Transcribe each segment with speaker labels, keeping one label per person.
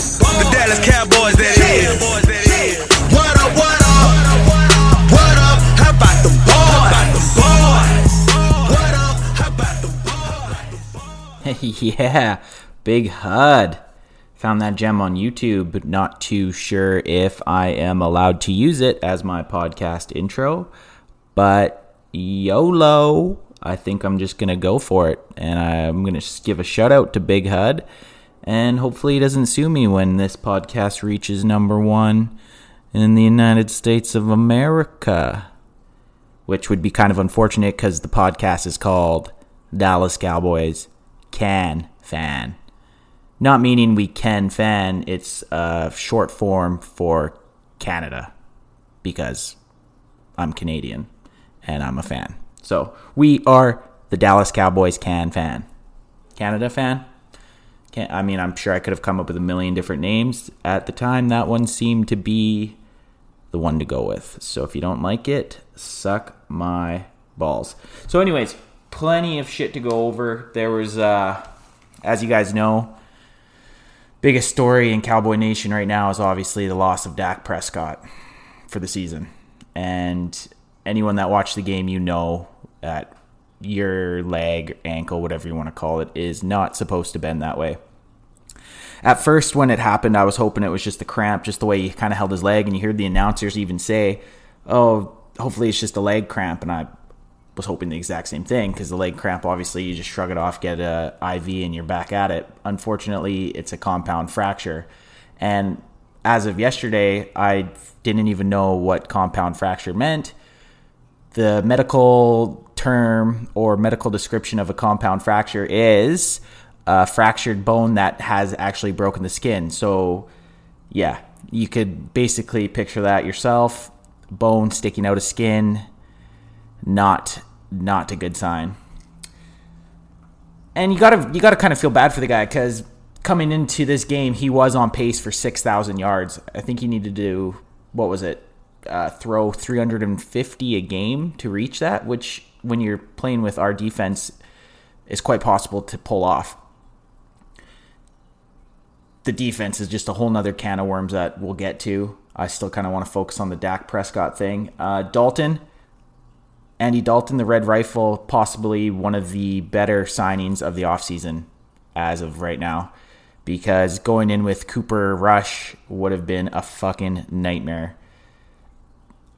Speaker 1: The Dallas Cowboys, that is.
Speaker 2: What up, what up? What up? How about the boys? What up? How about the boys?
Speaker 3: yeah, Big HUD. Found that gem on YouTube, but not too sure if I am allowed to use it as my podcast intro. But YOLO, I think I'm just going to go for it. And I'm going to give a shout out to Big HUD. And hopefully, he doesn't sue me when this podcast reaches number one in the United States of America. Which would be kind of unfortunate because the podcast is called Dallas Cowboys Can Fan. Not meaning we can fan, it's a short form for Canada because I'm Canadian and I'm a fan. So we are the Dallas Cowboys can fan. Canada fan? Can't, I mean, I'm sure I could have come up with a million different names. At the time, that one seemed to be the one to go with. So if you don't like it, suck my balls. So, anyways, plenty of shit to go over. There was, uh, as you guys know, biggest story in Cowboy Nation right now is obviously the loss of Dak Prescott for the season. And anyone that watched the game, you know that your leg, ankle, whatever you want to call it, is not supposed to bend that way. At first, when it happened, I was hoping it was just a cramp, just the way he kind of held his leg. And you heard the announcers even say, Oh, hopefully it's just a leg cramp. And I was hoping the exact same thing because the leg cramp, obviously, you just shrug it off, get a IV, and you're back at it. Unfortunately, it's a compound fracture. And as of yesterday, I didn't even know what compound fracture meant. The medical term or medical description of a compound fracture is a fractured bone that has actually broken the skin. So, yeah, you could basically picture that yourself. Bone sticking out of skin, not not a good sign. And you gotta you gotta kind of feel bad for the guy because coming into this game, he was on pace for six thousand yards. I think he needed to do what was it? Uh, throw 350 a game to reach that, which when you're playing with our defense is quite possible to pull off. The defense is just a whole nother can of worms that we'll get to. I still kind of want to focus on the Dak Prescott thing. Uh, Dalton, Andy Dalton, the Red Rifle, possibly one of the better signings of the offseason as of right now. Because going in with Cooper Rush would have been a fucking nightmare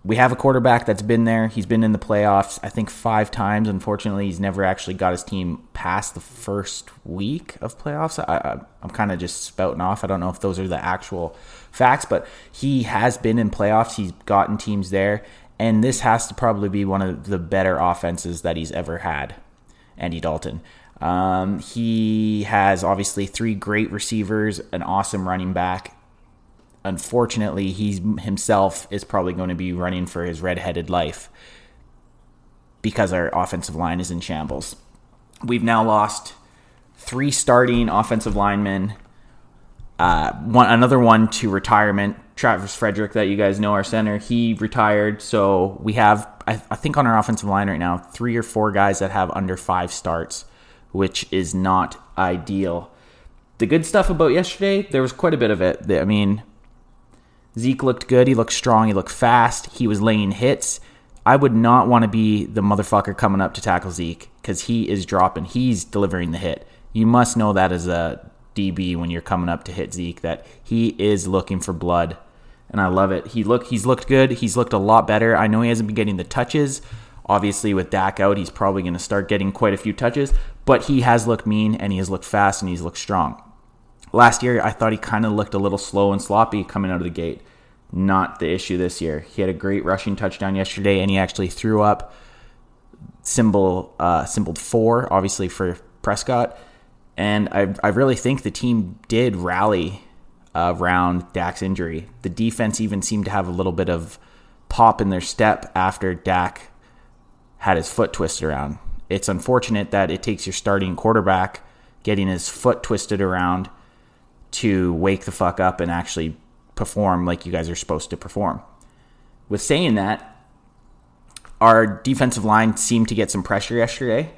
Speaker 3: we have a quarterback that's been there. He's been in the playoffs, I think, five times. Unfortunately, he's never actually got his team past the first week of playoffs. I, am kind of just spouting off. I don't know if those are the actual facts, but he has been in playoffs. He's gotten teams there. And this has to probably be one of the better offenses that he's ever had, Andy Dalton. Um, he has obviously three great receivers, an awesome running back, unfortunately, he himself is probably going to be running for his redheaded life because our offensive line is in shambles. We've now lost three starting offensive linemen, uh, one another one to retirement. Travis Frederick, that you guys know, our center, he retired. So we have, I, I think, on our offensive line right now, three or four guys that have under five starts, which is not ideal. The good stuff about yesterday, there was quite a bit of it. I mean, Zeke looked good. He looked strong. He looked fast. He was laying hits. I would not want to be the motherfucker coming up to tackle Zeke because he is dropping. He's delivering the hit. You must know that as a DB when you're coming up to hit Zeke that he is looking for blood, and I love it. He look he's looked good. He's looked a lot better. I know he hasn't been getting the touches. Obviously, with Dak out, he's probably going to start getting quite a few touches. But he has looked mean, and he has looked fast, and he's looked strong. Last year, I thought he kind of looked a little slow and sloppy coming out of the gate. Not the issue this year. He had a great rushing touchdown yesterday, and he actually threw up symbol uh, four, obviously for Prescott. And I, I really think the team did rally around Dak's injury. The defense even seemed to have a little bit of pop in their step after Dak had his foot twisted around. It's unfortunate that it takes your starting quarterback getting his foot twisted around to wake the fuck up and actually perform like you guys are supposed to perform. With saying that, our defensive line seemed to get some pressure yesterday.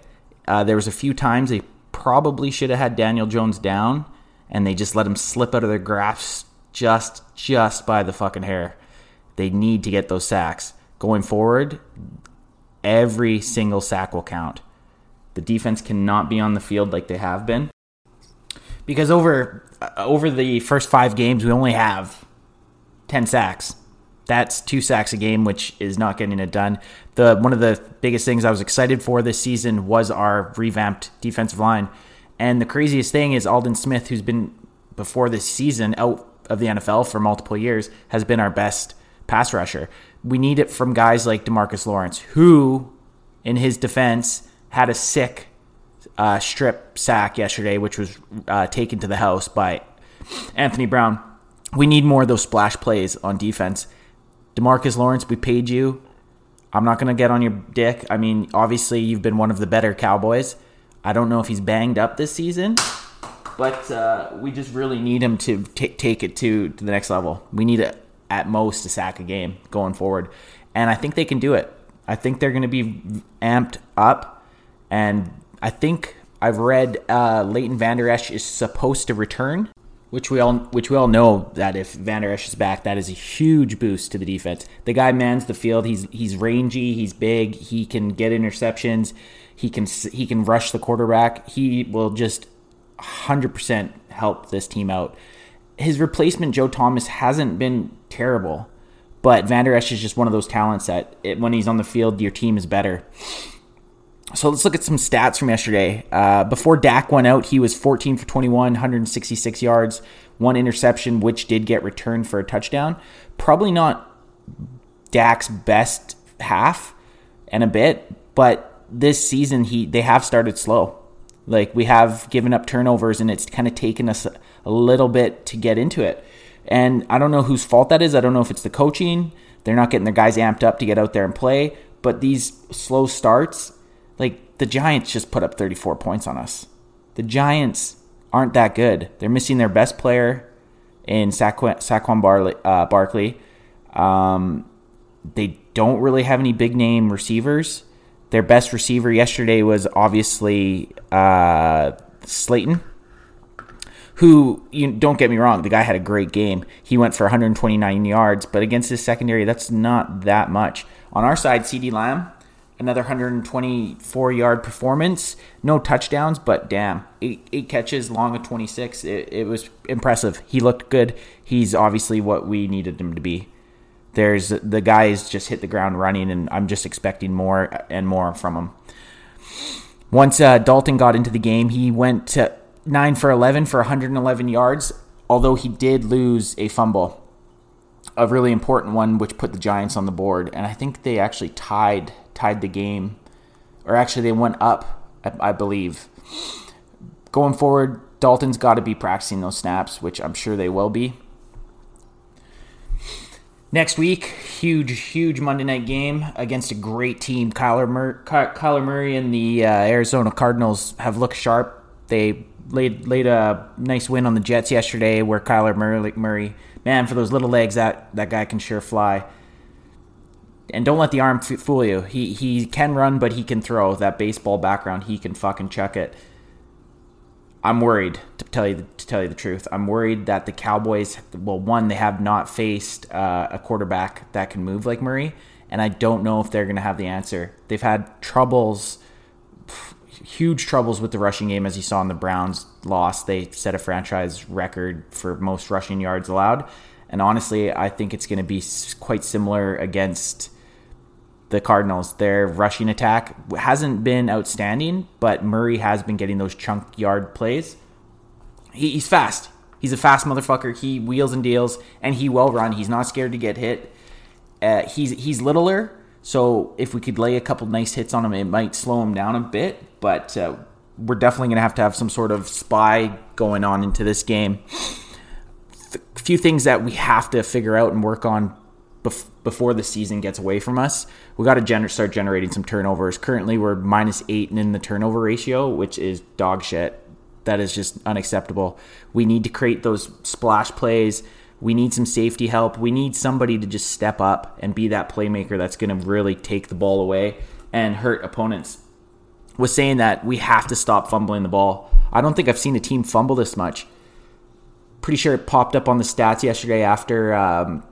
Speaker 3: Uh, there was a few times they probably should have had Daniel Jones down and they just let him slip out of their grasp just just by the fucking hair. They need to get those sacks. Going forward, every single sack will count. The defense cannot be on the field like they have been. Because over uh, over the first 5 games we only have 10 sacks. That's 2 sacks a game which is not getting it done. The one of the biggest things I was excited for this season was our revamped defensive line. And the craziest thing is Aldon Smith who's been before this season out of the NFL for multiple years has been our best pass rusher. We need it from guys like Demarcus Lawrence, who, in his defense, had a sick uh, strip sack yesterday, which was uh, taken to the house by Anthony Brown. We need more of those splash plays on defense. Demarcus Lawrence, we paid you. I'm not going to get on your dick. I mean, obviously, you've been one of the better Cowboys. I don't know if he's banged up this season, but uh, we just really need him to t- take it to, to the next level. We need a, at most a sack a game going forward, and I think they can do it. I think they're going to be amped up, and I think I've read uh, Leighton Vander Esch is supposed to return, which we all which we all know that if Vander Esch is back, that is a huge boost to the defense. The guy mans the field. He's he's rangy. He's big. He can get interceptions. He can he can rush the quarterback. He will just 100% help this team out. His replacement, Joe Thomas, hasn't been terrible, but Vander Esch is just one of those talents that it, when he's on the field, your team is better. So let's look at some stats from yesterday. Uh, before Dak went out, he was 14 for 21, 166 yards, one interception, which did get returned for a touchdown. Probably not Dak's best half and a bit, but this season he they have started slow. Like we have given up turnovers, and it's kind of taken us a little bit to get into it. And I don't know whose fault that is. I don't know if it's the coaching. They're not getting their guys amped up to get out there and play. But these slow starts, like the Giants just put up 34 points on us. The Giants aren't that good. They're missing their best player in Saquon, Saquon Barley, uh, Barkley. Um, they don't really have any big name receivers. Their best receiver yesterday was obviously uh, Slayton, who you don't get me wrong, the guy had a great game. He went for 129 yards, but against his secondary, that's not that much. On our side, CeeDee Lamb, another 124 yard performance, no touchdowns, but damn, eight, eight catches, long of 26. It, it was impressive. He looked good. He's obviously what we needed him to be there's the guys just hit the ground running, and I'm just expecting more and more from him. Once uh, Dalton got into the game, he went to nine for 11 for 111 yards, although he did lose a fumble, a really important one, which put the Giants on the board. And I think they actually tied tied the game, or actually they went up, I, I believe. Going forward, Dalton's got to be practicing those snaps, which I'm sure they will be. Next week, huge, huge Monday night game against a great team. Kyler, Mur- Kyler Murray and the uh, Arizona Cardinals have looked sharp. They laid laid a nice win on the Jets yesterday, where Kyler Murray, Murray man, for those little legs, that that guy can sure fly. And don't let the arm fool you. He he can run, but he can throw. That baseball background, he can fucking chuck it. I'm worried to tell you the, to tell you the truth. I'm worried that the Cowboys, well, one, they have not faced uh, a quarterback that can move like Murray, and I don't know if they're going to have the answer. They've had troubles, huge troubles with the rushing game, as you saw in the Browns loss. They set a franchise record for most rushing yards allowed, and honestly, I think it's going to be quite similar against the Cardinals. Their rushing attack hasn't been outstanding, but Murray has been getting those chunk yard plays. He, he's fast. He's a fast motherfucker. He wheels and deals, and he will run. He's not scared to get hit. Uh, he's he's littler, so if we could lay a couple nice hits on him, it might slow him down a bit. But uh, we're definitely going to have to have some sort of spy going on into this game. A few things that we have to figure out and work on bef- before the season gets away from us. We got to gener- start generating some turnovers. Currently, we're minus eight in the turnover ratio, which is dog shit. That is just unacceptable. We need to create those splash plays. We need some safety help. We need somebody to just step up and be that playmaker that's going to really take the ball away and hurt opponents. Was saying that we have to stop fumbling the ball. I don't think I've seen a team fumble this much. pretty sure it popped up on the stats yesterday after um,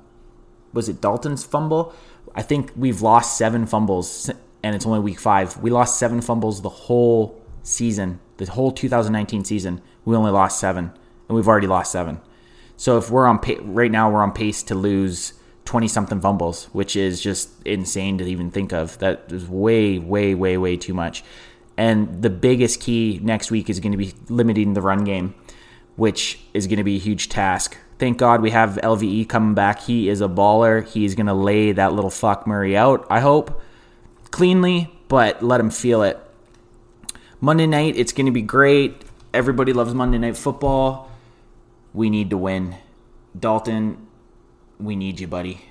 Speaker 3: was it Dalton's fumble? I think we've lost seven fumbles, and it's only week five. We lost seven fumbles the whole season, the whole 2019 season. We only lost seven, and we've already lost seven. So if we're on right now, we're on pace to lose 20 something fumbles, which is just insane to even think of. That is way, way, way, way too much. And the biggest key next week is going to be limiting the run game, which is going to be a huge task. Thank God we have LVE coming back. He is a baller. He's going to lay that little fuck Murray out, I hope, cleanly, but let him feel it. Monday night, it's going to be great. Everybody loves Monday Night Football. We need to win. Dalton, we need you, buddy.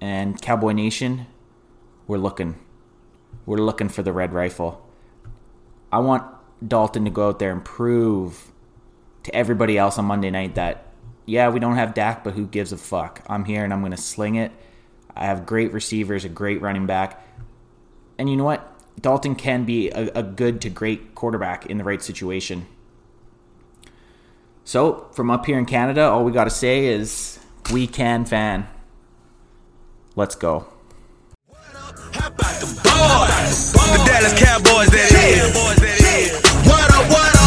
Speaker 3: And Cowboy Nation, we're looking. We're looking for the red rifle. I want Dalton to go out there and prove to everybody else on Monday night that, yeah, we don't have Dak, but who gives a fuck? I'm here and I'm going to sling it. I have great receivers, a great running back. And you know what? Dalton can be a, a good to great quarterback in the right situation. So, from up here in Canada, all we got to say is we can fan. Let's go.
Speaker 1: The Dallas Cowboys, that is.
Speaker 2: What up, what